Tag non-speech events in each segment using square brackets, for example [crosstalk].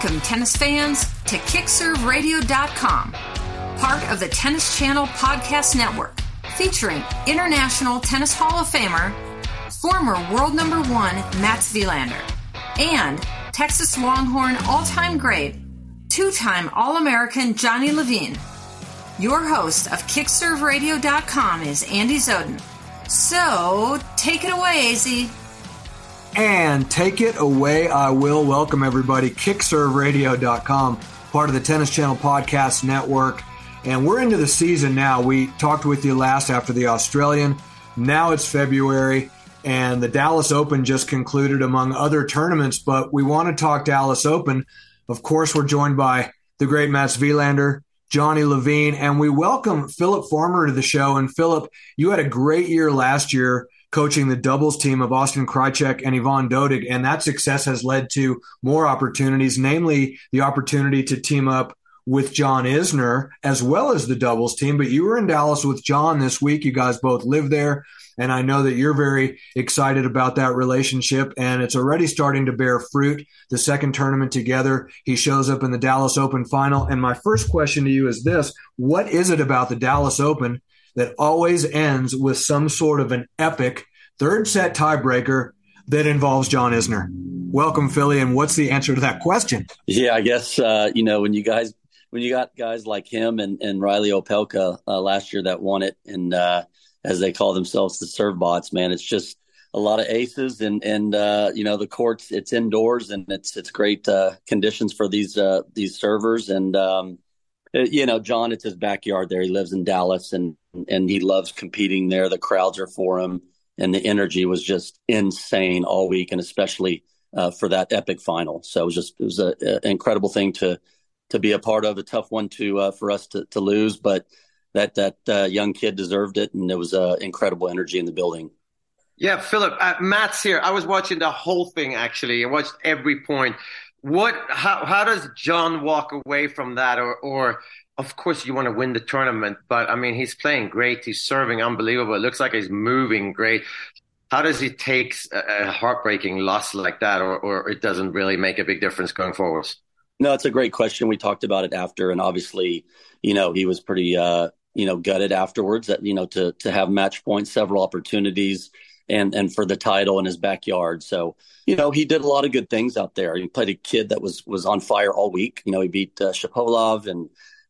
Welcome, tennis fans, to KickServeRadio.com, part of the Tennis Channel Podcast Network, featuring International Tennis Hall of Famer, former world number one Mats Wilander, and Texas Longhorn all time great, two time All American Johnny Levine. Your host of KickServeRadio.com is Andy Zoden. So, take it away, AZ. And take it away, I will. Welcome, everybody. KickServeRadio.com, part of the Tennis Channel Podcast Network. And we're into the season now. We talked with you last after the Australian. Now it's February, and the Dallas Open just concluded, among other tournaments. But we want to talk Dallas Open. Of course, we're joined by the great Mats Wilander, Johnny Levine, and we welcome Philip Farmer to the show. And Philip, you had a great year last year coaching the doubles team of Austin Krajicek and Ivan Dodig. And that success has led to more opportunities, namely the opportunity to team up with John Isner as well as the doubles team. But you were in Dallas with John this week. You guys both live there. And I know that you're very excited about that relationship and it's already starting to bear fruit. The second tournament together, he shows up in the Dallas Open final. And my first question to you is this. What is it about the Dallas Open that always ends with some sort of an epic third set tiebreaker that involves John Isner. Welcome, Philly. And what's the answer to that question? Yeah, I guess uh, you know when you guys when you got guys like him and, and Reilly Opelka uh, last year that won it, and uh, as they call themselves, the serve bots, man, it's just a lot of aces and and uh, you know the courts it's indoors and it's it's great uh, conditions for these uh, these servers and um, you know, John, it's his backyard there. He lives in Dallas and, and he loves competing there. The crowds are for him and the energy was just insane all week and especially uh, for that epic final. So it was just, it was an incredible thing to, to be a part of a tough one to, uh, for us to, to lose, but that, that uh, young kid deserved it. And there was uh, incredible energy in the building. Yeah, Philip, uh, Mats here. I was watching the whole thing actually. I watched every point what how how does John walk away from that or or of course you want to win the tournament but I mean he's playing great he's serving unbelievable it looks like he's moving great how does he take a heartbreaking loss like that or or it doesn't really make a big difference going forwards no it's a great question we talked about it after and obviously you know he was pretty uh you know gutted afterwards that you know to to have match points several opportunities and and for the title in his backyard. So you know he did a lot of good things out there. He played a kid that was was on fire all week. You know he beat uh, Shapovalov and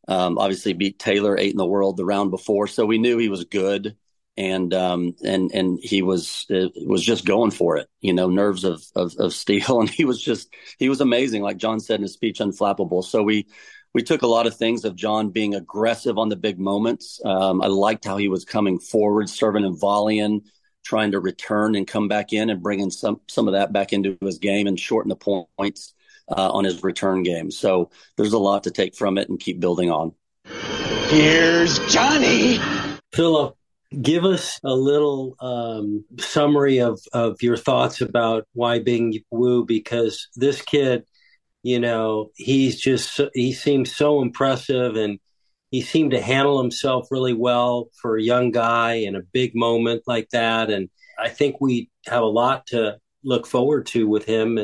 um, obviously beat Taylor eight in the world the round before. So we knew he was good and um and and he was uh, was just going for it you know nerves of, of of steel [laughs] and he was just he was amazing like john said in his speech unflappable so we we took a lot of things of john being aggressive on the big moments um i liked how he was coming forward serving and volleying trying to return and come back in and bringing some some of that back into his game and shorten the points uh, on his return game. So there's a lot to take from it and keep building on. Here's Johnny. Philip, give us a little um, summary of, of your thoughts about Yibing Wu because this kid, you know, he's just he seems so impressive and he seemed to handle himself really well for a young guy in a big moment like that. And I think we have a lot to look forward to with him.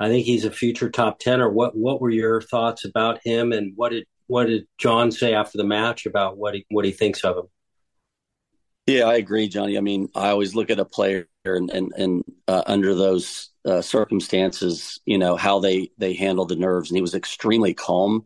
I think he's a future top ten. Or what? What were your thoughts about him? And what did what did John say after the match about what he what he thinks of him? Yeah, I agree, Johnny. I mean, I always look at a player and and, and uh, under those uh, circumstances, you know how they they handle the nerves, and he was extremely calm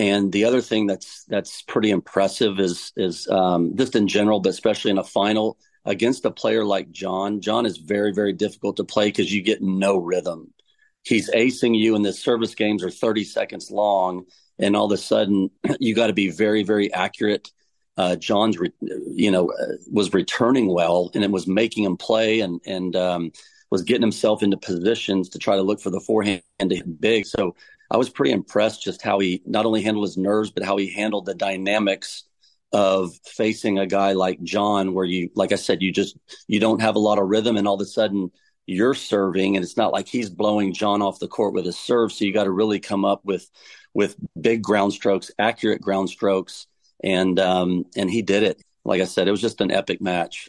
and the other thing that's that's pretty impressive is is um, just in general, but especially in a final against a player like John. John is very very difficult to play because you get no rhythm. He's acing you, and the service games are thirty seconds long, and all of a sudden [clears throat] you got to be very very accurate. Uh, John's, re- you know, uh, was returning well, and it was making him play, and and um, was getting himself into positions to try to look for the forehand to hit big. So I was pretty impressed just how he not only handled his nerves, but how he handled the dynamics of facing a guy like John, where you, like I said, you just, you don't have a lot of rhythm and all of a sudden you're serving and it's not like he's blowing John off the court with a serve. So you got to really come up with, with big ground strokes, accurate ground strokes. And, um, and he did it. Like I said, it was just an epic match.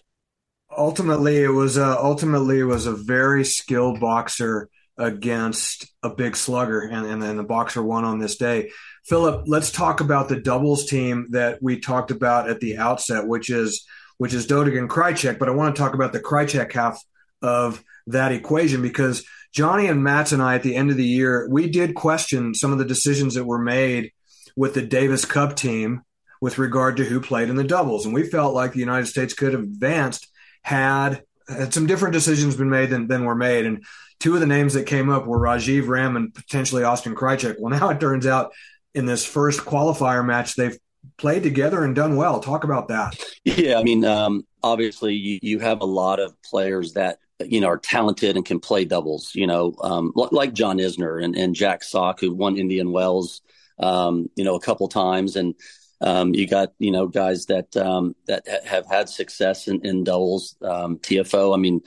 Ultimately, it was, uh, ultimately it was a very skilled boxer against a big slugger, and, and then the boxer won on this day. Philip, let's talk about the doubles team that we talked about at the outset, which is which is Dodig and Krajicek. But I want to talk about the Krajicek half of that equation because Johnny and Matt and I at the end of the year we did question some of the decisions that were made with the Davis Cup team with regard to who played in the doubles, and we felt like the United States could have advanced had had some different decisions been made than, than were made. And two of the names that came up were Rajiv Ram and potentially Austin Krajicek. Well, now it turns out in this first qualifier match, they've played together and done well. Talk about that. Yeah, I mean, um, obviously, you, you have a lot of players that you know are talented and can play doubles. You know, um, like John Isner and, and Jack Sock, who won Indian Wells, um, you know, a couple times, and um, you got you know guys that um, that have had success in, in doubles. Um, Tiafoe, I mean,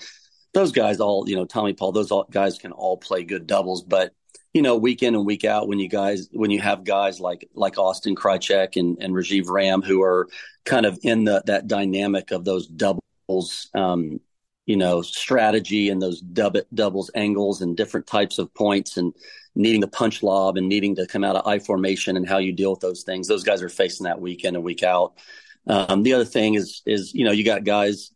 those guys all you know, Tommy Paul, those all, guys can all play good doubles, but you know, week in and week out, when you guys when you have guys like like Austin Krajicek and, and Rajiv Ram who are kind of in the that dynamic of those doubles, um, you know, strategy and those dub- doubles angles and different types of points and needing to punch lob and needing to come out of I formation and how you deal with those things. Those guys are facing that week in and week out. Um, the other thing is, is, you know, you got guys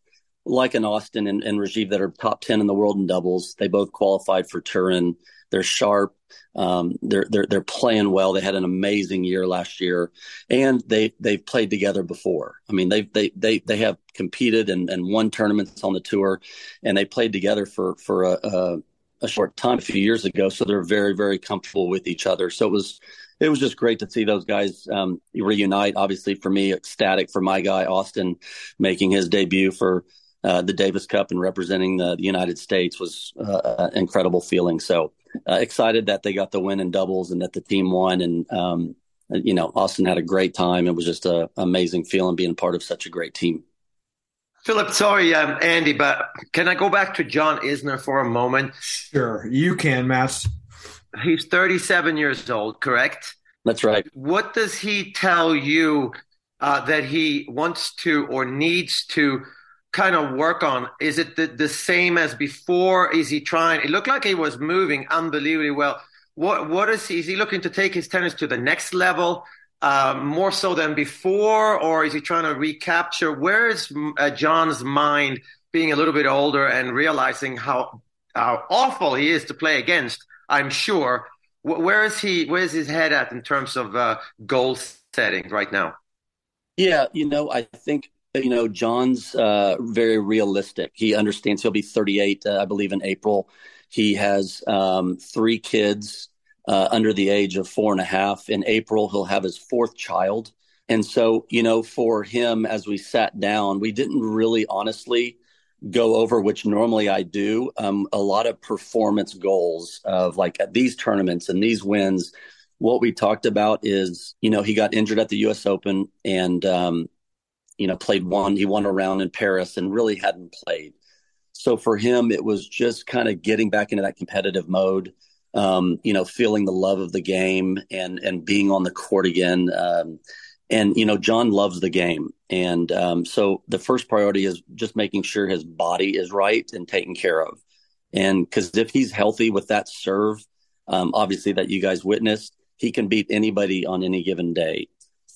like an Austin and, and Rajiv that are top 10 in the world in doubles. They both qualified for Turin. They're sharp. Um, they're, they're, they're playing well. They had an amazing year last year and they, they've played together before. I mean, they they, they, they have competed and, and won tournaments on the tour and they played together for, for a, a a short time a few years ago, so they're very very comfortable with each other. So it was it was just great to see those guys um, reunite. Obviously, for me, ecstatic for my guy Austin making his debut for uh, the Davis Cup and representing the, the United States was uh, an incredible feeling. So uh, excited that they got the win in doubles and that the team won. And um, you know, Austin had a great time. It was just an amazing feeling being part of such a great team. Philip, sorry, um, Andy, but can I go back to John Isner for a moment? Sure, you can, Matt. He's 37 years old, correct? That's right. What does he tell you uh, that he wants to or needs to kind of work on? Is it the, the same as before? Is he trying? It looked like he was moving unbelievably well. What what is he? Is he looking to take his tennis to the next level? uh, more so than before, or is he trying to recapture? Where is uh, John's mind being a little bit older and realizing how how awful he is to play against? I'm sure. Where is he? Where is his head at in terms of uh, goal setting right now? Yeah, you know, I think you know John's uh, very realistic. He understands he'll be 38, uh, I believe, in April. He has um, three kids uh, under the age of four and a half. In April, he'll have his fourth child. And so, you know, for him, as we sat down, we didn't really honestly go over, which normally I do, um, a lot of performance goals of like at these tournaments and these wins. What we talked about is, you know, he got injured at the U.S. Open and, um, you know, played one, he won a round in Paris and really hadn't played. So for him, it was just kind of getting back into that competitive mode um, you know, feeling the love of the game and and being on the court again. Um, and you know, John loves the game, and um, so the first priority is just making sure his body is right and taken care of. And because if he's healthy with that serve, um, obviously that you guys witnessed, he can beat anybody on any given day.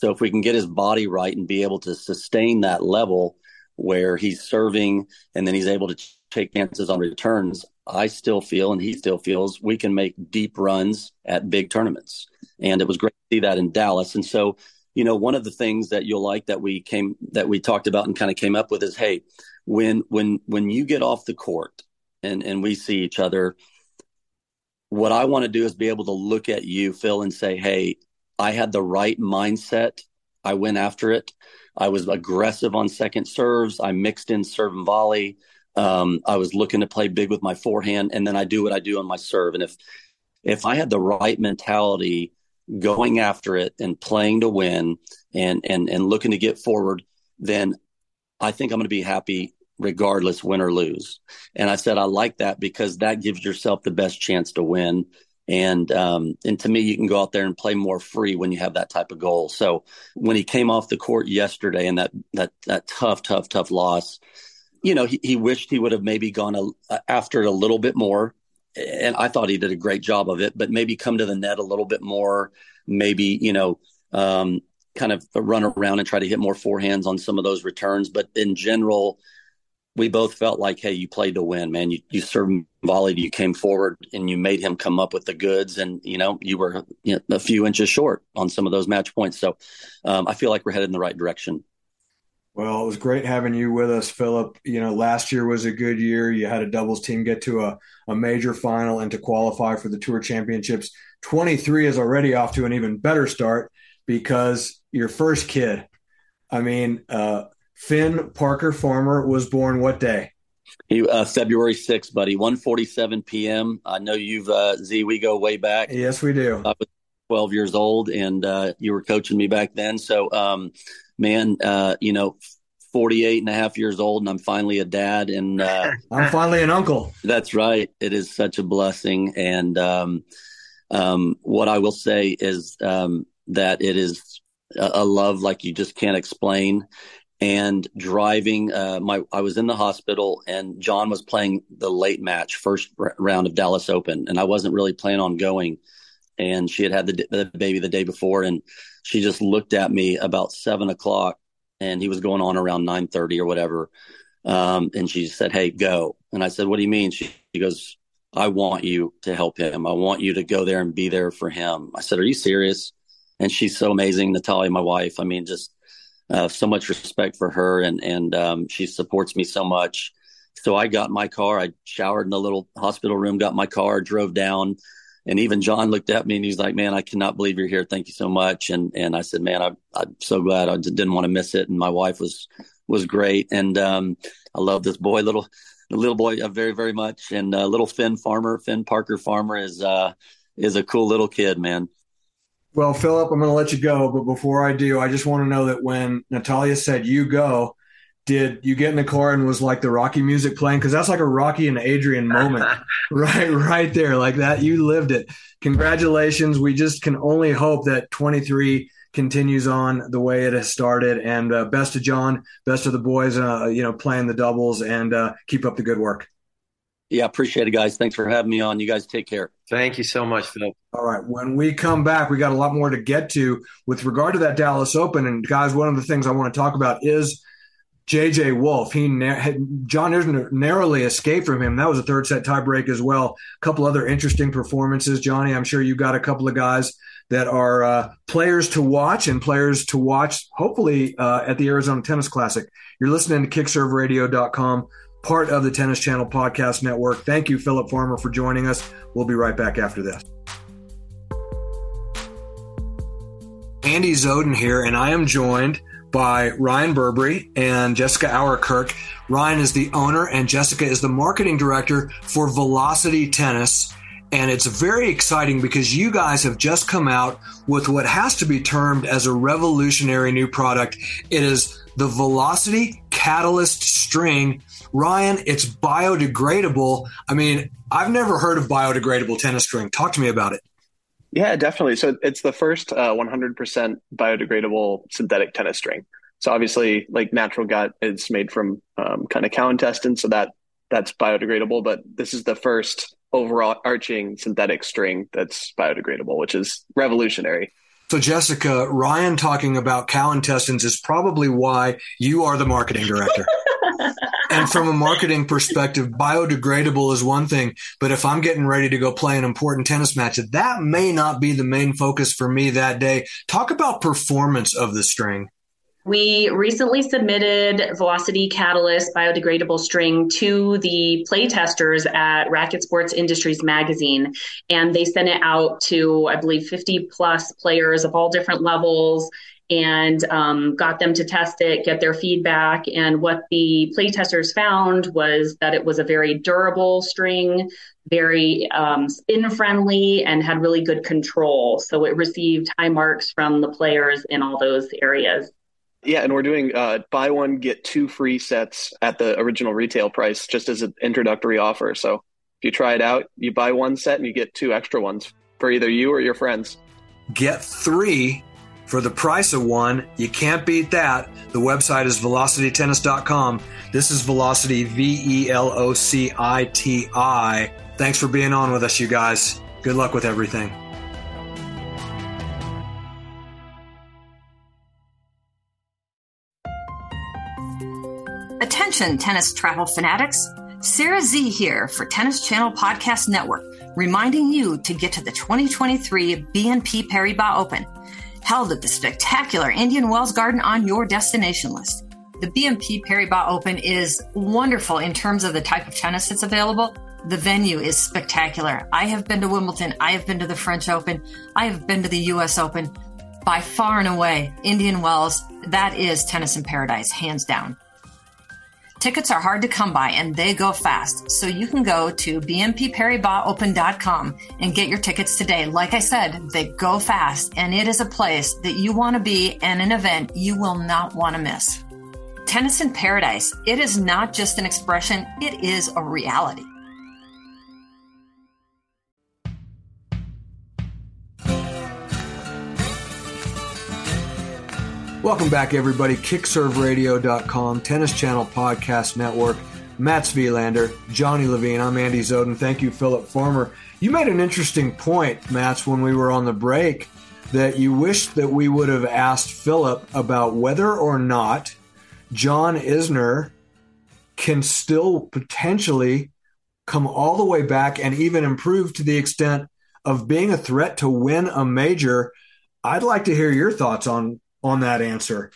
So if we can get his body right and be able to sustain that level where he's serving and then he's able to take chances on returns, I still feel and he still feels we can make deep runs at big tournaments. And it was great to see that in Dallas. And so, you know, one of the things that you'll like that we came that we talked about and kind of came up with is hey, when when when you get off the court and and we see each other, what I want to do is be able to look at you, Phil, and say, hey, I had the right mindset. I went after it. I was aggressive on second serves. I mixed in serve and volley. Um, I was looking to play big with my forehand, and then I do what I do on my serve. And if if I had the right mentality, going after it and playing to win, and and and looking to get forward, then I think I'm going to be happy regardless, win or lose. And I said I like that because that gives yourself the best chance to win. And um, and to me, you can go out there and play more free when you have that type of goal. So when he came off the court yesterday and that that that tough, tough, tough loss, you know, he, he wished he would have maybe gone a, after it a little bit more. and I thought he did a great job of it, but maybe come to the net a little bit more, maybe, you know, um, kind of run around and try to hit more forehands on some of those returns. But in general, we both felt like, hey, you played to win, man. You you served volleyed, you came forward, and you made him come up with the goods, and you know you were you know, a few inches short on some of those match points. So um, I feel like we're headed in the right direction. Well, it was great having you with us, Philip. You know, last year was a good year. You had a doubles team get to a, a major final and to qualify for the tour championships. 23 is already off to an even better start because your first kid, I mean, uh, Finn Parker Farmer was born what day? He, uh, February 6th, buddy, 1:47 p.m. I know you've uh, Z. We go way back. Yes, we do. I was 12 years old, and uh, you were coaching me back then. So, um, man, uh, you know, 48 and a half years old, and I'm finally a dad, and uh, [laughs] I'm finally an uncle. That's right. It is such a blessing, and um, um, what I will say is um, that it is a, a love like you just can't explain and driving uh, my i was in the hospital and john was playing the late match first r- round of dallas open and i wasn't really planning on going. And she had had the, the, baby the day before and she just looked at me about seven o'clock and he was going on around 9.30 or whatever. Um, and she said hey go. And i said what do you mean? She, she goes i want you to help him. I want you to go there and be there for him. I said are you serious? And she's so amazing natalia my wife. I mean just uh, so much respect for her, and and um, she supports me so much. So I got my car. I showered in the little hospital room, got my car, drove down, and even John looked at me and he's like, "Man, I cannot believe you're here. Thank you so much." And and I said, "Man, I, I'm so glad. I didn't want to miss it." And my wife was was great, and um, I love this boy, little little boy, uh, very very much. And uh, little Finn Farmer, Finn Parker Farmer is uh, is a cool little kid, man. Well, Philip, I'm going to let you go, but before I do, I just want to know that when Natalia said you go, did you get in the car and was like the Rocky music playing? Because that's like a Rocky and Adrian moment, [laughs] right? Right there, like that. You lived it. Congratulations. We just can only hope that 23 continues on the way it has started. And uh, best of John, best of the boys, uh, you know, playing the doubles, and uh, keep up the good work. Yeah, appreciate it, guys. Thanks for having me on. You guys take care. Thank you so much, Phil. All right. When we come back, we got a lot more to get to with regard to that Dallas Open. And guys, one of the things I want to talk about is JJ Wolf. He John Isner narrowly escaped from him. That was a third set tiebreak as well. A couple other interesting performances, Johnny. I'm sure you got a couple of guys that are uh, players to watch and players to watch. Hopefully uh, at the Arizona Tennis Classic. You're listening to KickServeRadio.com part of the Tennis Channel Podcast Network. Thank you, Philip Farmer, for joining us. We'll be right back after this. Andy Zoden here, and I am joined by Ryan Burberry and Jessica Auerkirk. Ryan is the owner, and Jessica is the marketing director for Velocity Tennis. And it's very exciting because you guys have just come out with what has to be termed as a revolutionary new product. It is the Velocity Catalyst String Ryan, it's biodegradable. I mean, I've never heard of biodegradable tennis string. Talk to me about it. Yeah, definitely. So it's the first uh, 100% biodegradable synthetic tennis string. So obviously, like natural gut, it's made from um, kind of cow intestine, so that that's biodegradable. But this is the first overall arching synthetic string that's biodegradable, which is revolutionary. So, Jessica, Ryan talking about cow intestines is probably why you are the marketing director. [laughs] and from a marketing perspective, biodegradable is one thing, but if I'm getting ready to go play an important tennis match, that may not be the main focus for me that day. Talk about performance of the string. We recently submitted Velocity Catalyst biodegradable string to the play testers at Racquet Sports Industries magazine, and they sent it out to, I believe, 50 plus players of all different levels and um, got them to test it, get their feedback. And what the playtesters found was that it was a very durable string, very um, spin friendly, and had really good control. So it received high marks from the players in all those areas. Yeah, and we're doing uh, buy one get two free sets at the original retail price, just as an introductory offer. So if you try it out, you buy one set and you get two extra ones for either you or your friends. Get three for the price of one. You can't beat that. The website is velocitytennis.com. This is Velocity, V E L O C I T I. Thanks for being on with us, you guys. Good luck with everything. Attention, tennis travel fanatics. Sarah Z here for Tennis Channel Podcast Network, reminding you to get to the 2023 BNP Paribas Open, held at the spectacular Indian Wells Garden on your destination list. The BNP Paribas Open is wonderful in terms of the type of tennis that's available. The venue is spectacular. I have been to Wimbledon. I have been to the French Open. I have been to the US Open. By far and away, Indian Wells, that is tennis in paradise, hands down. Tickets are hard to come by and they go fast, so you can go to bnpparibasopen.com and get your tickets today. Like I said, they go fast and it is a place that you want to be and an event you will not want to miss. Tennis in Paradise, it is not just an expression, it is a reality. Welcome back, everybody. KickServeRadio.com, Tennis Channel Podcast Network. Mats Wilander, Johnny Levine. I'm Andy Zoden. Thank you, Philip Farmer. You made an interesting point, Mats, when we were on the break, that you wished that we would have asked Philip about whether or not John Isner can still potentially come all the way back and even improve to the extent of being a threat to win a major. I'd like to hear your thoughts on on that answer?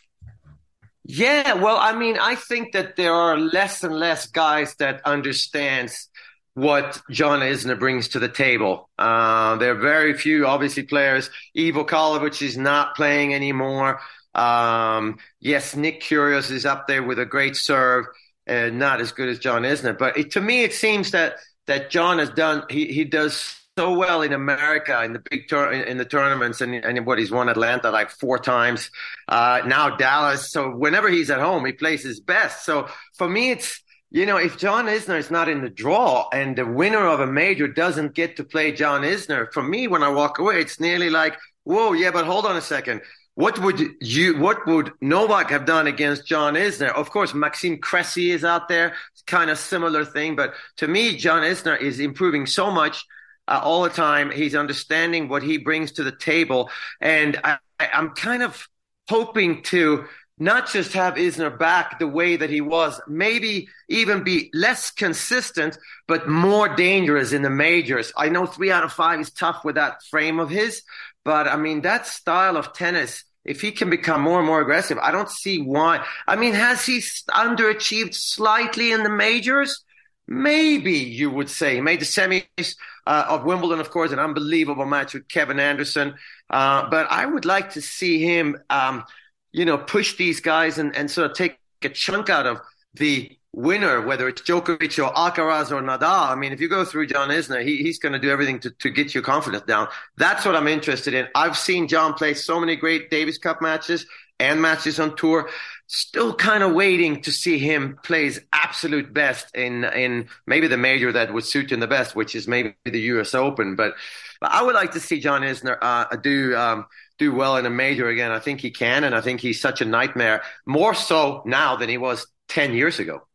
Yeah, well, I mean, I think that there are less and less guys that understands what John Isner brings to the table. Uh, there are very few, obviously, players. Ivo Karlovic is not playing anymore. Um, yes, Nick Kyrgios is up there with a great serve, and not as good as John Isner. But it, to me, it seems that that John has done. He he does so well in America in the big tour in the tournaments and, and what he's won Atlanta like four times. Uh, now Dallas. So whenever he's at home, he plays his best. So for me, it's, you know, if John Isner is not in the draw and the winner of a major doesn't get to play John Isner, for me, when I walk away, it's nearly like, whoa, yeah, but hold on a second. What would you, what would Novak have done against John Isner? Of course, Maxime Cressy is out there. Kind of similar thing. But to me, John Isner is improving so much uh, all the time. He's understanding what he brings to the table. And I, I'm kind of hoping to not just have Isner back the way that he was, maybe even be less consistent, but more dangerous in the majors. I know three out of five is tough with that frame of his, but I mean, that style of tennis, if he can become more and more aggressive, I don't see why. I mean, has he underachieved slightly in the majors? Maybe you would say. He made the semis uh, of Wimbledon, of course, an unbelievable match with Kevin Anderson. Uh, but I would like to see him, um, you know, push these guys and, and sort of take a chunk out of the winner, whether it's Djokovic or Alcaraz or Nadal. I mean, if you go through John Isner, he, he's going to do everything to, to get your confidence down. That's what I'm interested in. I've seen John play so many great Davis Cup matches and matches on tour still kind of waiting to see him play his absolute best in in maybe the major that would suit him the best, which is maybe the U.S. Open. But, but I would like to see John Isner uh, do um, do well in a major again. I think he can, and I think he's such a nightmare, more so now than he was ten years ago.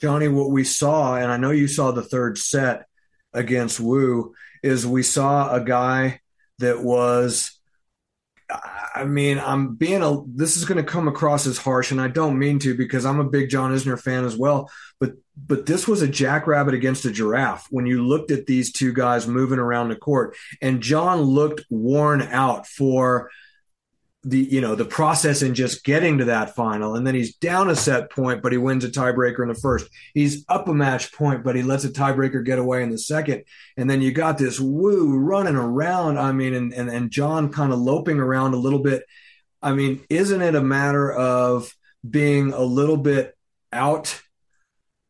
Johnny, what we saw, and I know you saw the third set against Wu, is we saw a guy that was I mean, I'm being a. This is going to come across as harsh, and I don't mean to because I'm a big John Isner fan as well. But but this was a jackrabbit against a giraffe when you looked at these two guys moving around the court, and John looked worn out for the you know the process in just getting to that final. And then he's down a set point but he wins a tiebreaker in the first. He's up a match point but he lets a tiebreaker get away in the second. And then you got this Wu running around. I mean and and, and john kind of loping around a little bit. I mean isn't it a matter of being a little bit out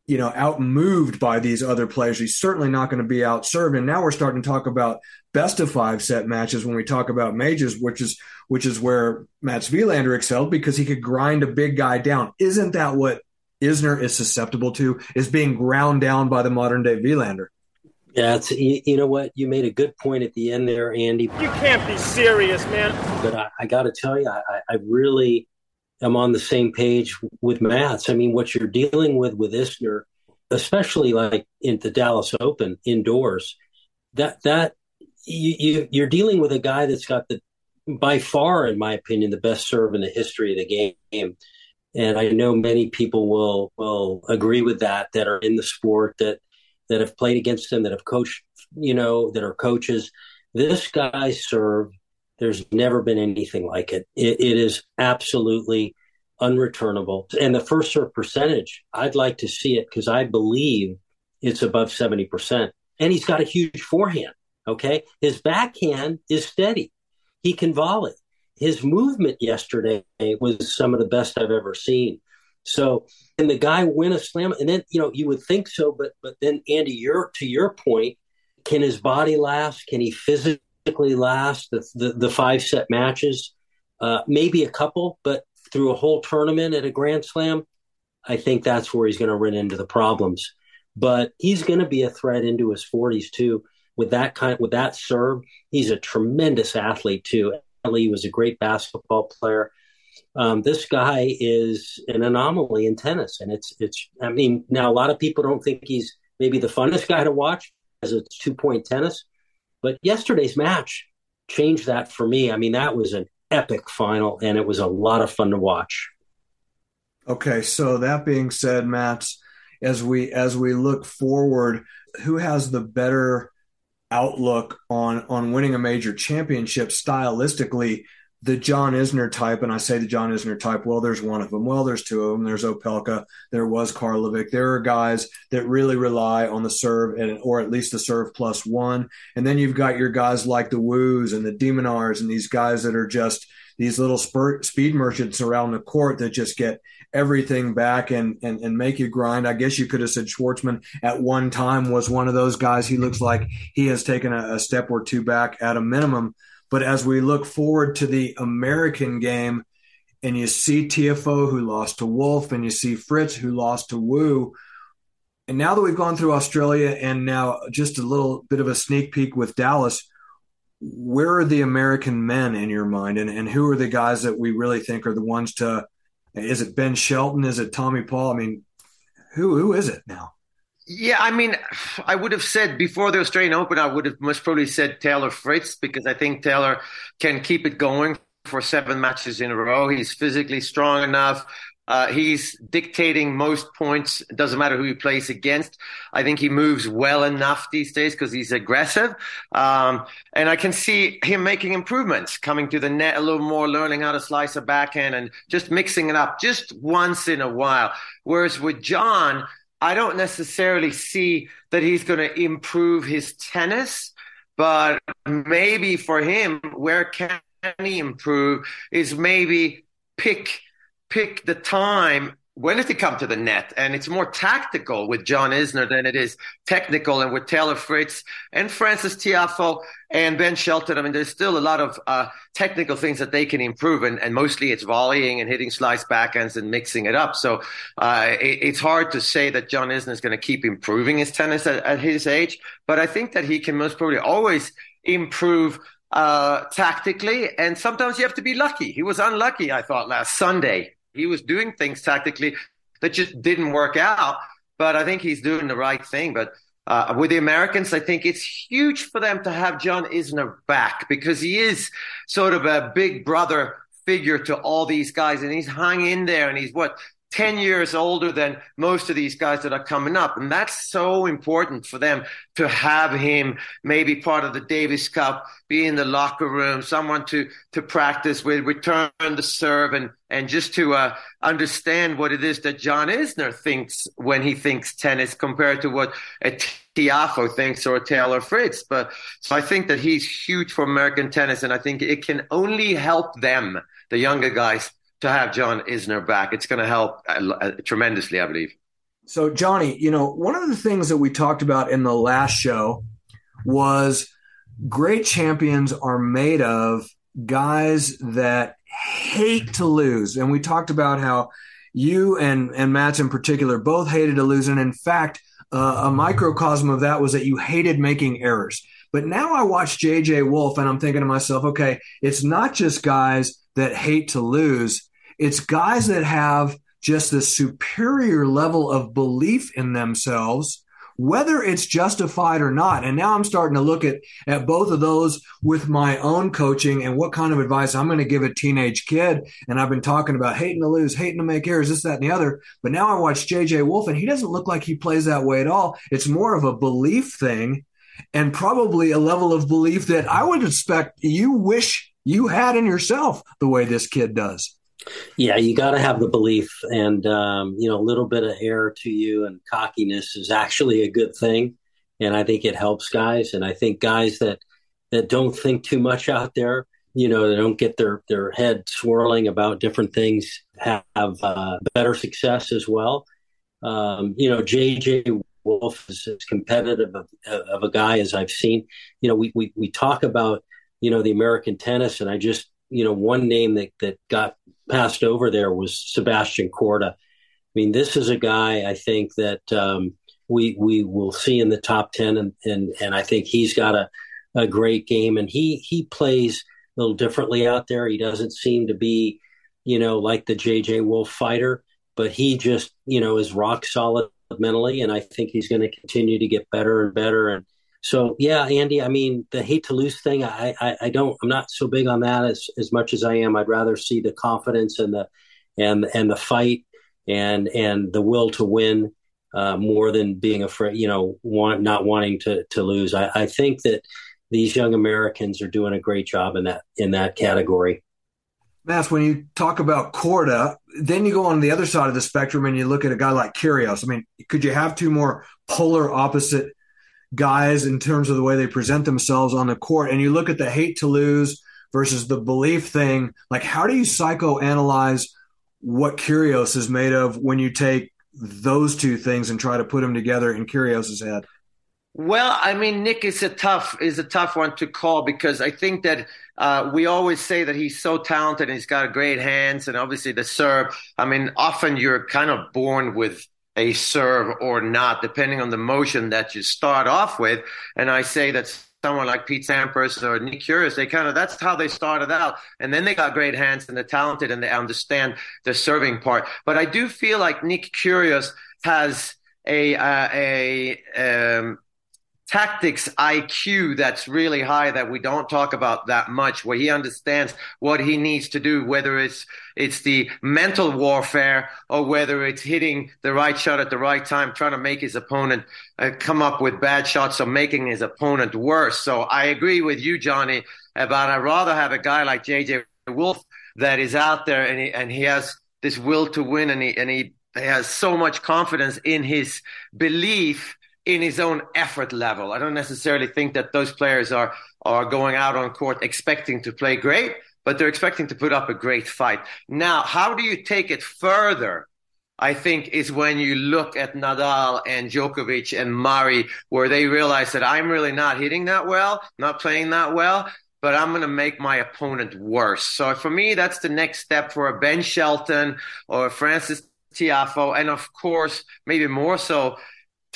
you know, outmoved by these other players. He's certainly not going to be outserved. And now we're starting to talk about best of five set matches when we talk about majors, which is which is where Mats Wilander excelled because he could grind a big guy down. Isn't that what Isner is susceptible to? Is being ground down by the modern day Wilander? Yeah, it's you, you, know what you made a good point at the end there, Andy. You can't be serious, man. But I, I got to tell you, I, I really am on the same page with Mats. I mean, what you're dealing with with Isner especially like in the Dallas Open indoors, that that you, you are dealing with a guy that's got the by far, in my opinion, the best serve in the history of the game. And I know many people will will agree with that that are in the sport that that have played against him, that have coached, you know, that are coaches. This guy's serve, there's never been anything like it. It, it is absolutely unreturnable. And the first serve percentage, I'd like to see it because I believe it's above 70%. And he's got a huge forehand. Okay. His backhand is steady. He can volley. His movement yesterday was some of the best I've ever seen. So, and the guy win a slam, and then you know you would think so, but but then Andy, you're to your point. Can his body last? Can he physically last the the, the five set matches? Uh, maybe a couple, but through a whole tournament at a Grand Slam, I think that's where he's going to run into the problems. But he's going to be a threat into his 40s too with that kind with that serve. He's a tremendous athlete too. He was a great basketball player. Um, this guy is an anomaly in tennis, and it's it's. I mean, now a lot of people don't think he's maybe the funnest guy to watch as a two point tennis, but yesterday's match changed that for me. I mean, that was an epic final, and it was a lot of fun to watch. Okay, so that being said, Matt, as we as we look forward, who has the better outlook on on winning a major championship stylistically? The John Isner type, and I say the John Isner type. Well, there's one of them. Well, there's two of them. There's Opelka. There was Karlovic. There are guys that really rely on the serve, and or at least the serve plus one. And then you've got your guys like the Wus and the De Minaurs and these guys that are just these little spurt, speed merchants around the court that just get everything back and, and, and make you grind. I guess you could have said Schwartzman at one time was one of those guys. He looks like he has taken a, a step or two back at a minimum. But as we look forward to the American game, and you see Tiafoe who lost to Wolf, and you see Fritz who lost to Wu. And now that we've gone through Australia and now just a little bit of a sneak peek with Dallas, where are the American men in your mind? And, and who are the guys that we really think are the ones to, is it Ben Shelton? Is it Tommy Paul? I mean, who, who is it now? Yeah, I mean, I would have said before the Australian Open, I would have most probably said Taylor Fritz because I think Taylor can keep it going for seven matches in a row. He's physically strong enough. Uh, he's dictating most points. It doesn't matter who he plays against. I think he moves well enough these days because he's aggressive. Um, and I can see him making improvements, coming to the net a little more, learning how to slice a backhand and just mixing it up just once in a while. Whereas with John, I don't necessarily see that he's going to improve his tennis, but maybe for him, where can he improve is maybe pick pick the time when does he come to the net? And it's more tactical with John Isner than it is technical. And with Taylor Fritz and Francis Tiafoe and Ben Shelton, I mean, there's still a lot of uh, technical things that they can improve. And, and, mostly it's volleying and hitting slice backhands and mixing it up. So uh, it, it's hard to say that John Isner is going to keep improving his tennis at, at, his age. But I think that he can most probably always improve uh, tactically. And sometimes you have to be lucky. He was unlucky, I thought, last Sunday he was doing things tactically that just didn't work out. But I think he's doing the right thing. But uh, with the Americans, I think it's huge for them to have John Isner back because he is sort of a big brother figure to all these guys, and he's hung in there, and he's what 10 years older than most of these guys that are coming up. And that's so important for them to have him maybe part of the Davis Cup, be in the locker room, someone to, to practice with, return the serve and, and just to uh, understand what it is that John Isner thinks when he thinks tennis compared to what a Tiafoe thinks or Taylor Fritz. But so I think that he's huge for American tennis. And I think it can only help them, the younger guys, to have John Isner back. It's going to help uh, uh, tremendously, I believe. So, Johnny, you know, one of the things that we talked about in the last show was great champions are made of guys that hate to lose. And we talked about how you and, and Mats in particular both hated to lose. And in fact, uh, a microcosm of that was that you hated making errors. But now I watch JJ Wolf and I'm thinking to myself, okay, it's not just guys that hate to lose. It's guys that have just this superior level of belief in themselves whether it's justified or not. And now I'm starting to look at, at both of those with my own coaching and what kind of advice I'm going to give a teenage kid. And I've been talking about hating to lose, hating to make errors, this, that, and the other. But now I watch JJ Wolf and he doesn't look like he plays that way at all. It's more of a belief thing and probably a level of belief that I would expect you wish you had in yourself the way this kid does. Yeah, you got to have the belief, and um, you know, a little bit of air to you and cockiness is actually a good thing, and I think it helps guys. And I think guys that that don't think too much out there, you know, they don't get their their head swirling about different things, have uh, better success as well. Um, you know, JJ Wolf is as competitive of, of a guy as I've seen. You know, we, we we talk about you know the American tennis, and I just you know one name that that got passed over there was Sebastian Corda. I mean, this is a guy I think that um, we we will see in the top ten, and and and I think he's got a a great game, and he he plays a little differently out there. He doesn't seem to be, you know, like the JJ Wolf fighter, but he just you know is rock solid mentally, and I think he's going to continue to get better and better and so yeah, Andy. I mean, the hate to lose thing. I, I, I don't. I'm not so big on that as as much as I am. I'd rather see the confidence and the and and the fight and and the will to win uh, more than being afraid. You know, want not wanting to to lose. I, I think that these young Americans are doing a great job in that in that category. Matt, when you talk about Corda, then you go on the other side of the spectrum and you look at a guy like Kyrgios. I mean, could you have two more polar opposite guys in terms of the way they present themselves on the court. And you look at the hate to lose versus the belief thing. Like, how do you psychoanalyze what Kyrgios is made of when you take those two things and try to put them together in Kyrgios's head? Well, I mean, Nick is a tough is a tough one to call because I think that uh, we always say that he's so talented and he's got great hands and obviously the serve. I mean, often you're kind of born with a serve or not, depending on the motion that you start off with. And I say that someone like Pete Sampras or Nick Kyrgios, they kind of that's how they started out, and then they got great hands and they're talented and they understand the serving part. But I do feel like Nick Kyrgios has a uh, a um, tactics IQ that's really high that we don't talk about that much, where he understands what he needs to do, whether it's it's the mental warfare or whether it's hitting the right shot at the right time, trying to make his opponent uh, come up with bad shots or making his opponent worse. So I agree with you, Johnny, about I'd rather have a guy like JJ Wolf that is out there and he, and he has this will to win and he and he has so much confidence in his belief in his own effort level. I don't necessarily think that those players are are going out on court expecting to play great, but they're expecting to put up a great fight. Now, how do you take it further? I think is when you look at Nadal and Djokovic and Murray, where they realize that I'm really not hitting that well, not playing that well, but I'm going to make my opponent worse. So for me, that's the next step for a Ben Shelton or Francis Tiafoe, and of course, maybe more so,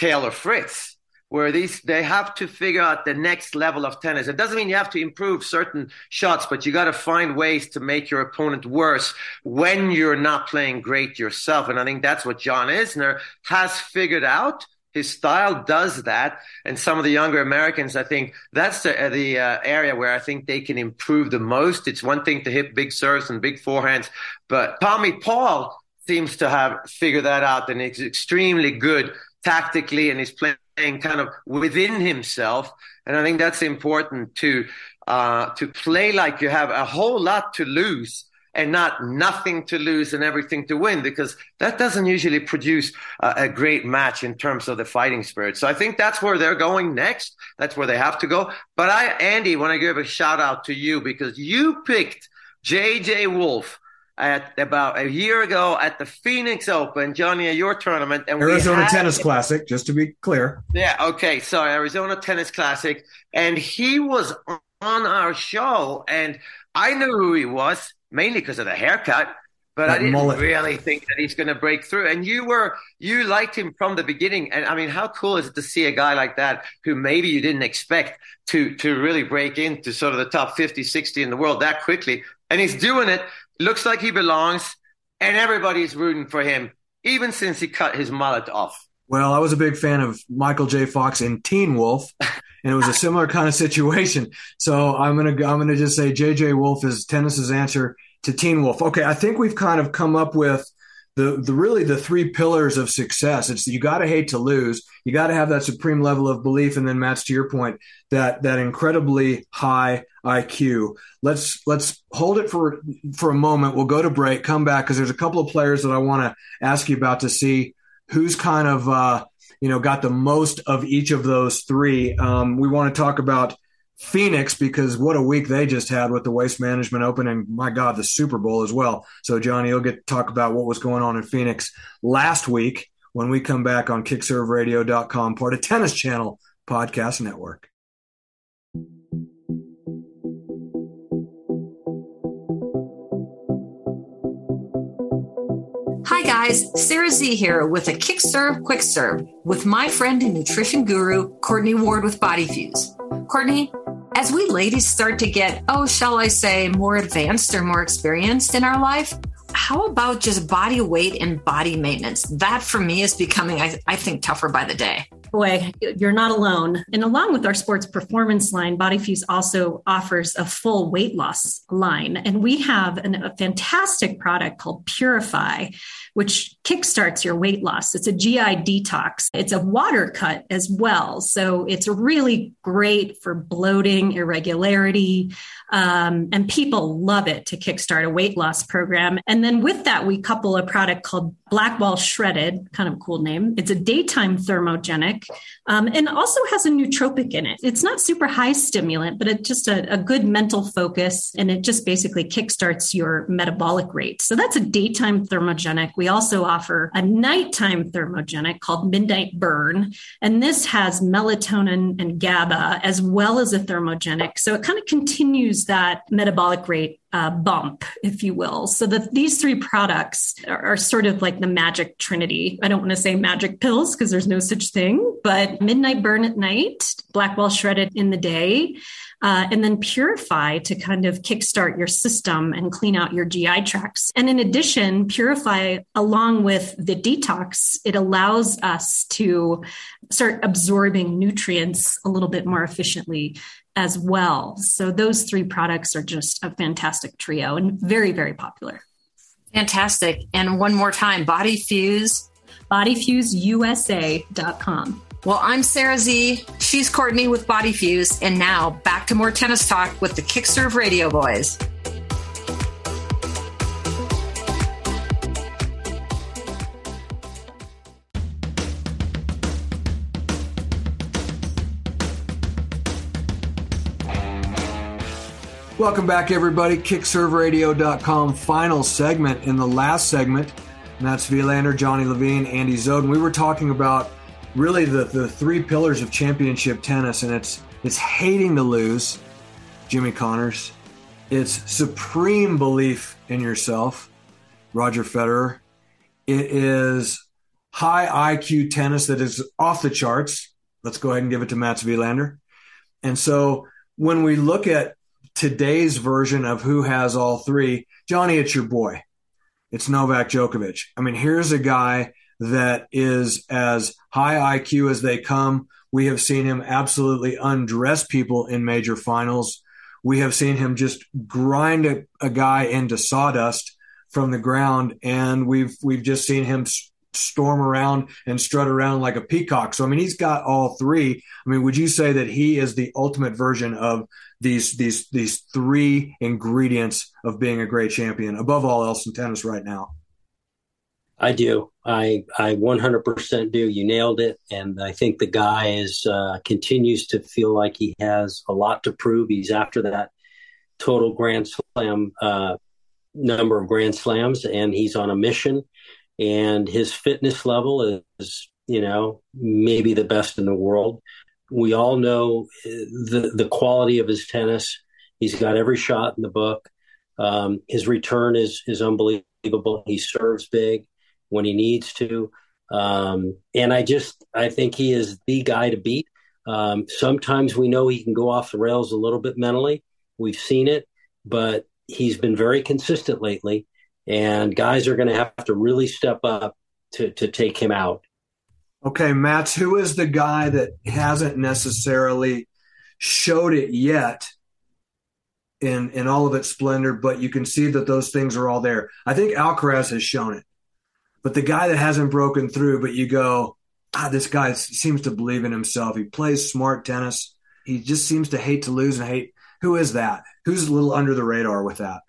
Taylor Fritz, where these they have to figure out the next level of tennis. It doesn't mean you have to improve certain shots, but you got to find ways to make your opponent worse when you're not playing great yourself. And I think that's what John Isner has figured out. His style does that, and some of the younger Americans, I think that's the, uh, the uh, area where I think they can improve the most. It's one thing to hit big serves and big forehands, but Tommy Paul seems to have figured that out, and he's extremely good tactically and he's playing kind of within himself. And I think that's important to uh, to play like you have a whole lot to lose and not nothing to lose and everything to win because that doesn't usually produce a, a great match in terms of the fighting spirit. So I think that's where they're going next. That's where they have to go. But I, Andy, want to give a shout out to you because you picked JJ Wolf at about a year ago at the Phoenix Open, Johnny, at your tournament, and Arizona Tennis Classic, just to be clear. Yeah, okay, sorry, Arizona Tennis Classic, and he was on our show, and I knew who he was mainly because of the haircut. But that I didn't mullet. really think that he's going to break through. And you were, you liked him from the beginning. And I mean, how cool is it to see a guy like that who maybe you didn't expect to, to really break into sort of the top 50, 60 in the world that quickly? And he's doing it looks like he belongs. and everybody's rooting for him, even since he cut his mullet off. Well, I was a big fan of Michael J. Fox in Teen Wolf, [laughs] and it was a similar kind of situation. So I'm gonna I'm gonna just say J.J. Wolf is tennis's answer to Teen Wolf. Okay, I think we've kind of come up with the the really the three pillars of success. It's you got to hate to lose, you got to have that supreme level of belief, and then Mats to your point that that incredibly high IQ. Let's let's hold it for for a moment. We'll go to break, come back because there's a couple of players that I want to ask you about to see who's kind of uh, you know got the most of each of those three. Um, we want to talk about Phoenix because what a week they just had with the Waste Management Open and my God, the Super Bowl as well. So Johnny, you'll get to talk about what was going on in Phoenix last week when we come back on kickserveradio.com, part of Tennis Channel Podcast Network. Hi guys, Sarah Z here with a Kick Serve Quick Serve with my friend and nutrition guru, Courtney Ward with Body Fuse. Courtney, as we ladies start to get, oh, shall I say, more advanced or more experienced in our life, how about just body weight and body maintenance? That for me is becoming, I, I think, tougher by the day boy, you're not alone. And along with our sports performance line, BodyFuse also offers a full weight loss line. And we have an, a fantastic product called Purify, which kickstarts your weight loss. It's a GI detox. It's a water cut as well. So it's really great for bloating, irregularity, um, and people love it to kickstart a weight loss program. And then with that, we couple a product called Blackwall Shredded, kind of cool name. It's a daytime thermogenic um, and also has a nootropic in it. It's not super high stimulant, but it's just a, a good mental focus and it just basically kickstarts your metabolic rate. So that's a daytime thermogenic. We also offer a nighttime thermogenic called Midnight Burn. And this has melatonin and GABA as well as a thermogenic. So it kind of continues that metabolic rate uh, bump, if you will. So that these three products are, are, sort of like the magic trinity. I don't want to say magic pills because there's no such thing, but midnight burn at night, Blackwall shredded in the day. Uh, and then purify to kind of kickstart your system and clean out your GI tracts. And in addition, purify along with the detox, it allows us to start absorbing nutrients a little bit more efficiently as well. So those three products are just a fantastic trio and very, very popular. Fantastic. And one more time, Body Fuse. BodyFuseUSA.com. Well, I'm Sarah Z. She's Courtney with Body Fuse. And now back to more tennis talk with the Kickserve Radio Boys. Welcome back, everybody. KickServeRadio.com final segment. In the last segment, Mats Wilander, Johnny Levine, Andy Zoden. We were talking about really the, the three pillars of championship tennis, and it's it's hating to lose, Jimmy Connors. It's supreme belief in yourself, Roger Federer. It is high IQ tennis that is off the charts. Let's go ahead and give it to Mats Wilander. And so when we look at today's version of who has all three. Johnny, it's your boy. It's Novak Djokovic. I mean, here's a guy that is as high IQ as they come. We have seen him absolutely undress people in major finals. We have seen him just grind a, a guy into sawdust from the ground, and we've we've just seen him storm around and strut around like a peacock. So I mean, he's got all three. I mean, would you say that he is the ultimate version of these these these three ingredients of being a great champion above all else in tennis right now? I do. I I 100% do. You nailed it, and I think the guy is uh, continues to feel like he has a lot to prove. He's after that total Grand Slam uh, number of Grand Slams, and he's on a mission and his fitness level is, you know, maybe the best in the world. We all know uh, the the quality of his tennis. He's got every shot in the book. Um, his return is is unbelievable. He serves big when he needs to, um, and I just I think he is the guy to beat. Um, sometimes we know he can go off the rails a little bit mentally. We've seen it, but he's been very consistent lately and guys are going to have to really step up to to take him out. Okay, Mats, who is the guy that hasn't necessarily showed it yet in in all of its splendor, but you can see that those things are all there. I think Alcaraz has shown it. But the guy that hasn't broken through, but you go, ah, this guy seems to believe in himself. He plays smart tennis. He just seems to hate to lose and hate. Who is that? Who's a little under the radar with that?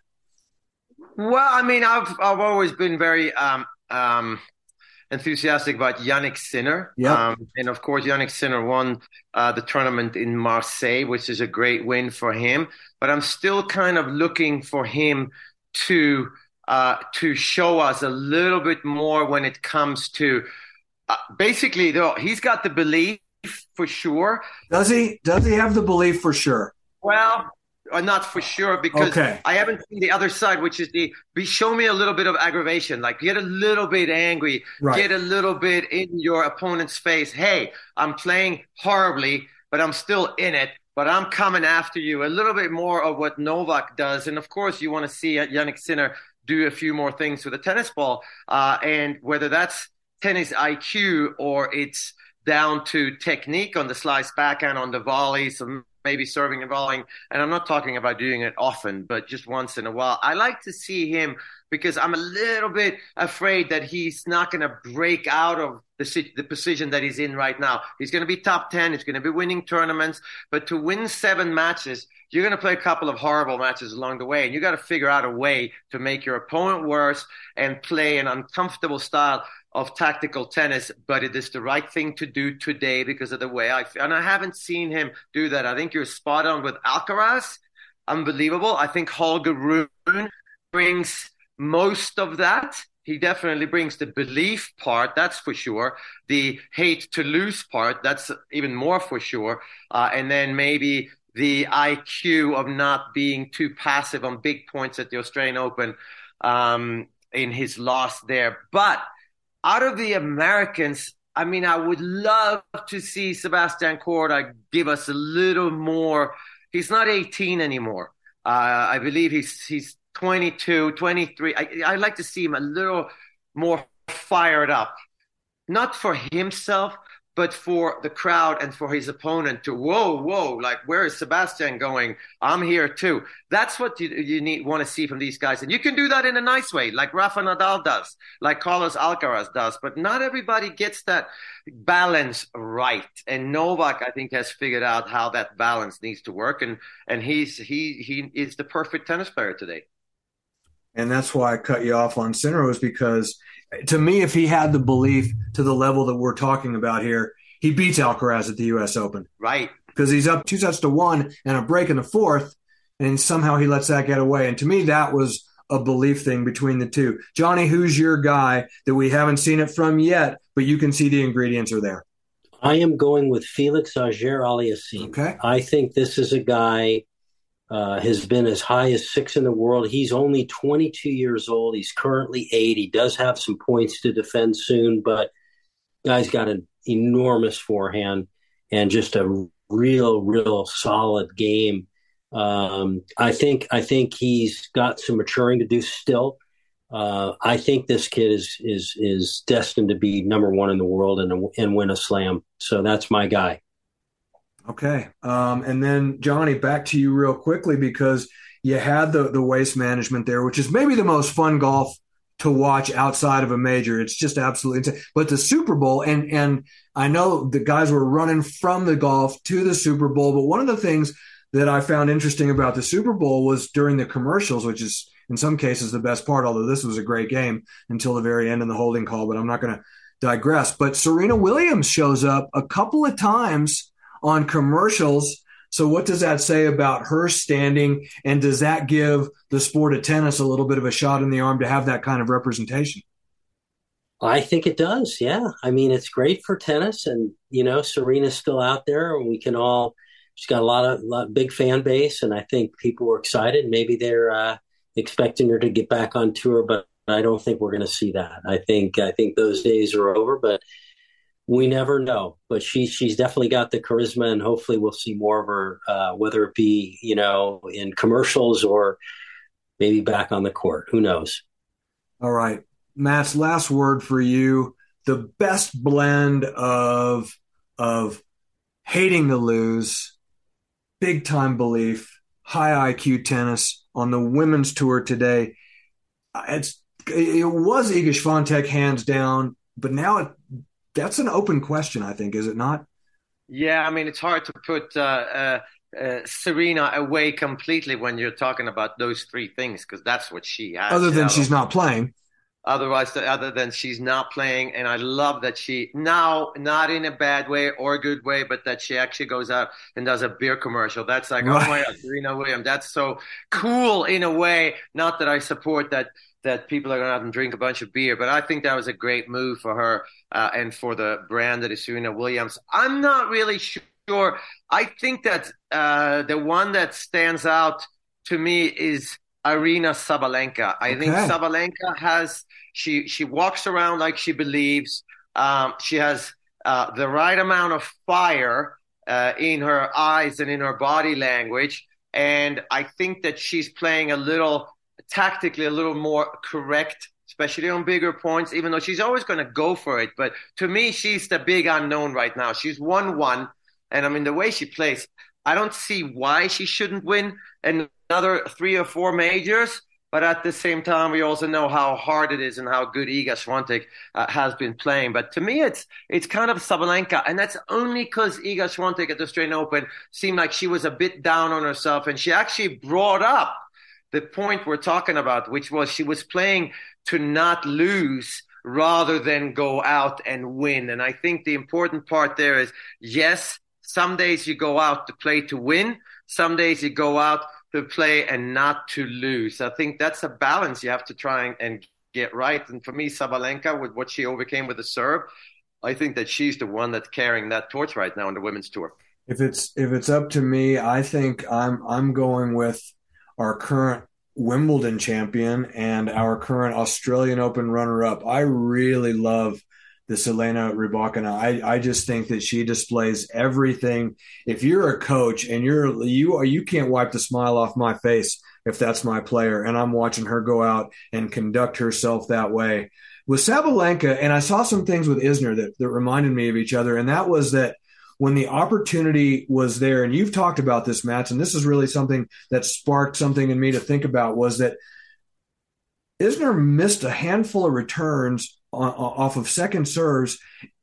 Well, I mean, I've I've always been very um, um, enthusiastic about Jannik Sinner. Yeah. Um, and of course, Jannik Sinner won uh, the tournament in Marseille, which is a great win for him. But I'm still kind of looking for him to uh, to show us a little bit more when it comes to uh, basically though he's got the belief for sure. Does he? Does he have the belief for sure? Well, or not for sure because okay. I haven't seen the other side, which is the be show me a little bit of aggravation, like get a little bit angry, right. get a little bit in your opponent's face. Hey, I'm playing horribly, but I'm still in it. But I'm coming after you. A little bit more of what Novak does, and of course, you want to see Jannik Sinner do a few more things with a tennis ball, uh, and whether that's tennis IQ or it's down to technique on the slice backhand on the volley, some maybe serving and volleying. And I'm not talking about doing it often, but just once in a while. I like to see him because I'm a little bit afraid that he's not going to break out of the, the position that he's in right now. He's going to be top 10. He's going to be winning tournaments, but to win seven matches, you're going to play a couple of horrible matches along the way, and you got to figure out a way to make your opponent worse and play an uncomfortable style of tactical tennis, but it is the right thing to do today because of the way I feel. And I haven't seen him do that. I think you're spot on with Alcaraz. Unbelievable. I think Holger Rune brings most of that. He definitely brings the belief part, that's for sure. The hate to lose part, that's even more for sure. Uh, and then maybe the IQ of not being too passive on big points at the Australian Open um, in his loss there. But out of the Americans, I mean, I would love to see Sebastian Corda give us a little more. He's not 18 anymore. Uh, I believe he's he's 22, 23. I, I'd like to see him a little more fired up, not for himself, but for the crowd and for his opponent to whoa whoa like where is sebastian going? I'm here too. That's what you, you need want to see from these guys. And you can do that in a nice way like rafa nadal does like carlos alcaraz does but not everybody gets that balance right. And novak i think has figured out how that balance needs to work. And and he's he he is the perfect tennis player today and that's why i cut you off on Sinner was because to me, if he had the belief to the level that we're talking about here, he beats Alcaraz at the U.S. Open. Right. Because he's up two sets to one and a break in the fourth, and somehow he lets that get away. And to me, that was a belief thing between the two. Johnny, who's your guy that we haven't seen it from yet, but you can see the ingredients are there? I am going with Felix Auger Aliassime. Okay. I think this is a guy uh, has been as high as six in the world. He's only 22 years old. He's currently eight. He does have some points to defend soon, but guy's got an enormous forehand and just a real, real solid game. Um, I think I think he's got some maturing to do still. Uh, I think this kid is is is destined to be number one in the world and and win a slam. So that's my guy. Okay. Um, and then Johnny, back to you real quickly because you had the the waste management there, which is maybe the most fun golf to watch outside of a major. It's just absolutely insane. But the Super Bowl, and and I know the guys were running from the golf to the Super Bowl, but one of the things that I found interesting about the Super Bowl was during the commercials, which is in some cases the best part, although this was a great game until the very end in the holding call, but I'm not going to digress. But Serena Williams shows up a couple of times on commercials. So, what does that say about her standing? And does that give the sport of tennis a little bit of a shot in the arm to have that kind of representation? I think it does. Yeah. I mean, it's great for tennis. And, you know, Serena's still out there and we can all, she's got a lot of lot, big fan base. And I think people were excited. Maybe they're uh, expecting her to get back on tour, but I don't think we're going to see that. I think, I think those days are over. But we never know. But she she's definitely got the charisma, and hopefully we'll see more of her, uh, whether it be you know in commercials or maybe back on the court. Who knows? All right. Mats last word for you. The best blend of of hating to lose, big time belief, high IQ tennis on the women's tour today. It's it was Iga Swiatek hands down, but now it, that's an open question. I think is it not? Yeah, I mean it's hard to put uh, uh, uh, Serena away completely when you're talking about those three things because that's what she has. Other than she's not playing. Otherwise, other than she's not playing, and I love that she now, not in a bad way or a good way, but that she actually goes out and does a beer commercial. That's like, right. oh my God, Serena Williams, that's so cool in a way. Not that I support that that people are going to have and drink a bunch of beer. But I think that was a great move for her uh, and for the brand that is Serena Williams. I'm not really sure. I think that uh, the one that stands out to me is Aryna Sabalenka. I okay. think Sabalenka has she she walks around like she believes. Um, she has uh, the right amount of fire uh, in her eyes and in her body language. And I think that she's playing a little tactically a little more correct, especially on bigger points, even though she's always going to go for it. But to me, she's the big unknown right now. She's 1 1. And I mean, the way she plays, I don't see why she shouldn't win another three or four majors. But at the same time, we also know how hard it is and how good Iga Swiatek uh, has been playing. But to me, it's it's kind of Sabalenka, and that's only because Iga Swiatek at the Australian Open seemed like she was a bit down on herself, and she actually brought up the point we're talking about, which was she was playing to not lose rather than go out and win. And I think the important part there is yes, some days you go out to play to win, some days you go out to play and not to lose. I think that's a balance you have to try and get right. And for me, Sabalenka, with what she overcame with the serve, I think that she's the one that's carrying that torch right now on the women's tour. If it's if it's up to me, I think I'm I'm going with our current Wimbledon champion and our current Australian Open runner up. I really love this Elena Rybakina. I, I just think that she displays everything. If you're a coach and you're you you can't wipe the smile off my face if that's my player and I'm watching her go out and conduct herself that way. With Sabalenka, and I saw some things with Isner that, that reminded me of each other, and that was that when the opportunity was there, and you've talked about this, Matt, and this is really something that sparked something in me to think about was that Isner missed a handful of returns off of second serves.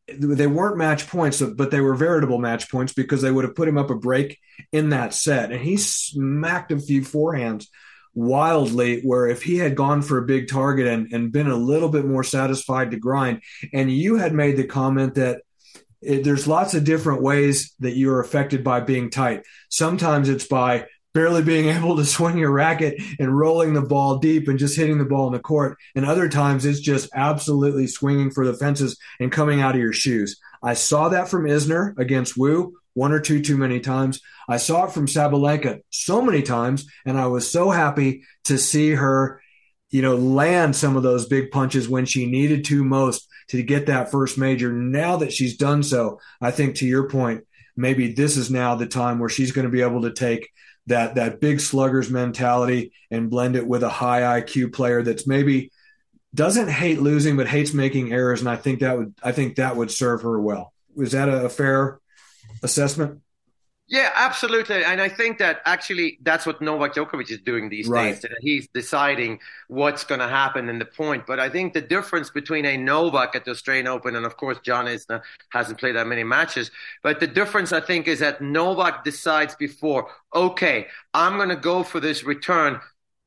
They weren't match points, but they were veritable match points because they would have put him up a break in that set. And he smacked a few forehands wildly where if he had gone for a big target and, and been a little bit more satisfied to grind and you had made the comment that it, there's lots of different ways that you're affected by being tight. Sometimes it's by barely being [laughs] able to swing your racket and rolling the ball deep and just hitting the ball in the court. And other times it's just absolutely swinging for the fences and coming out of your shoes. I saw that from Isner against Wu one or two too many times. I saw it from Sabalenka so many times, and I was so happy to see her, you know, land some of those big punches when she needed to most to get that first major. Now that she's done so, I think to your point, maybe this is now the time where she's going to be able to take that that big sluggers mentality and blend it with a high IQ player that's maybe doesn't hate losing but hates making errors and I think that would I think that would serve her well. Is that a, a fair assessment? Yeah, absolutely. And I think that actually that's what Novak Djokovic is doing these right. days. That he's deciding what's going to happen in the point. But I think the difference between a Novak at the Australian Open and, of course, John Isner hasn't played that many matches. But the difference, I think, is that Novak decides before, okay, I'm going to go for this return.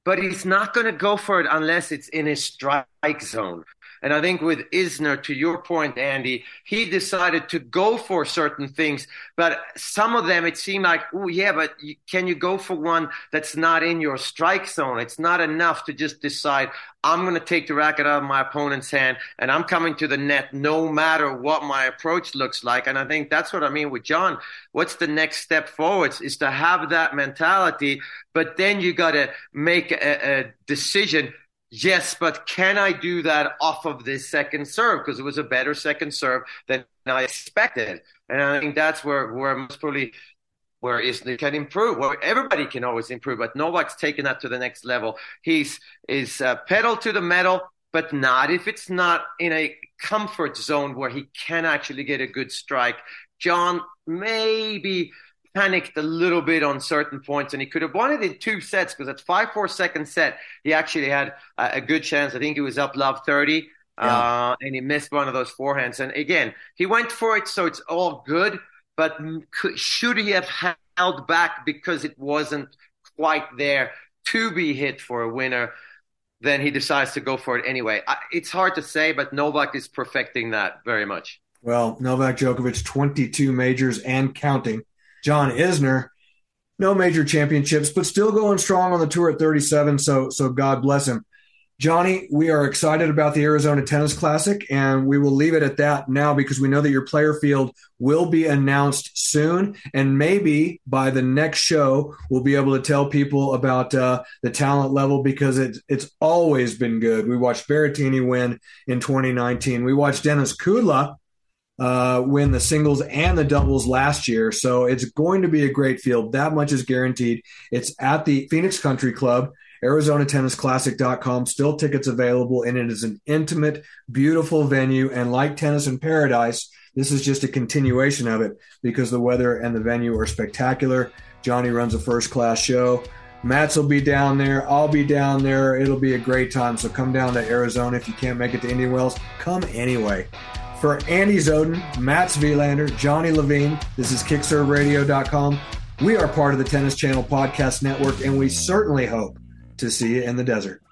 But he's not going to go for it unless it's in his strike zone. And I think with Isner, to your point, Andy, he decided to go for certain things, but some of them it seemed like, oh yeah, but can you go for one that's not in your strike zone? It's not enough to just decide I'm going to take the racket out of my opponent's hand and I'm coming to the net no matter what my approach looks like. And I think that's what I mean with John. What's the next step forwards is to have that mentality, but then you got to make a, a decision Yes, but can I do that off of this second serve? Because it was a better second serve than I expected. And I think that's where, where most probably where Isner can improve. where everybody can always improve, but Novak's taken that to the next level. He's is uh, pedal to the metal, but not if it's not in a comfort zone where he can actually get a good strike. John maybe panicked a little bit on certain points, and he could have won it in two sets because at five four second set he actually had a, a good chance. I think he was up love thirty, yeah. uh, and he missed one of those forehands. And again, he went for it, so it's all good. But could, should he have held back because it wasn't quite there to be hit for a winner? Then he decides to go for it anyway. I, it's hard to say, but Novak is perfecting that very much. Well, Novak Djokovic, 22 majors and counting. John Isner, no major championships, but still going strong on the tour at 37. So, so God bless him. Johnny, we are excited about the Arizona Tennis Classic, and we will leave it at that now because we know that your player field will be announced soon. And maybe by the next show, we'll be able to tell people about uh, the talent level because it, it's always been good. We watched Berrettini win in 2019. We watched Denis Kudla uh, win the singles and the doubles last year. So it's going to be a great field. That much is guaranteed. It's at the Phoenix Country Club. ArizonaTennisClassic.com. Still tickets available, and it is an intimate, beautiful venue. And like Tennis in Paradise, this is just a continuation of it because the weather and the venue are spectacular. Johnny runs a first class show. Mats will be down there. I'll be down there. It'll be a great time. So come down to Arizona. If you can't make it to Indian Wells, come anyway. For Andy Zoden, Mats Wilander, Johnny Levine, this is KickServeRadio.com. We are part of the Tennis Channel Podcast Network, and we certainly hope to see you in the desert.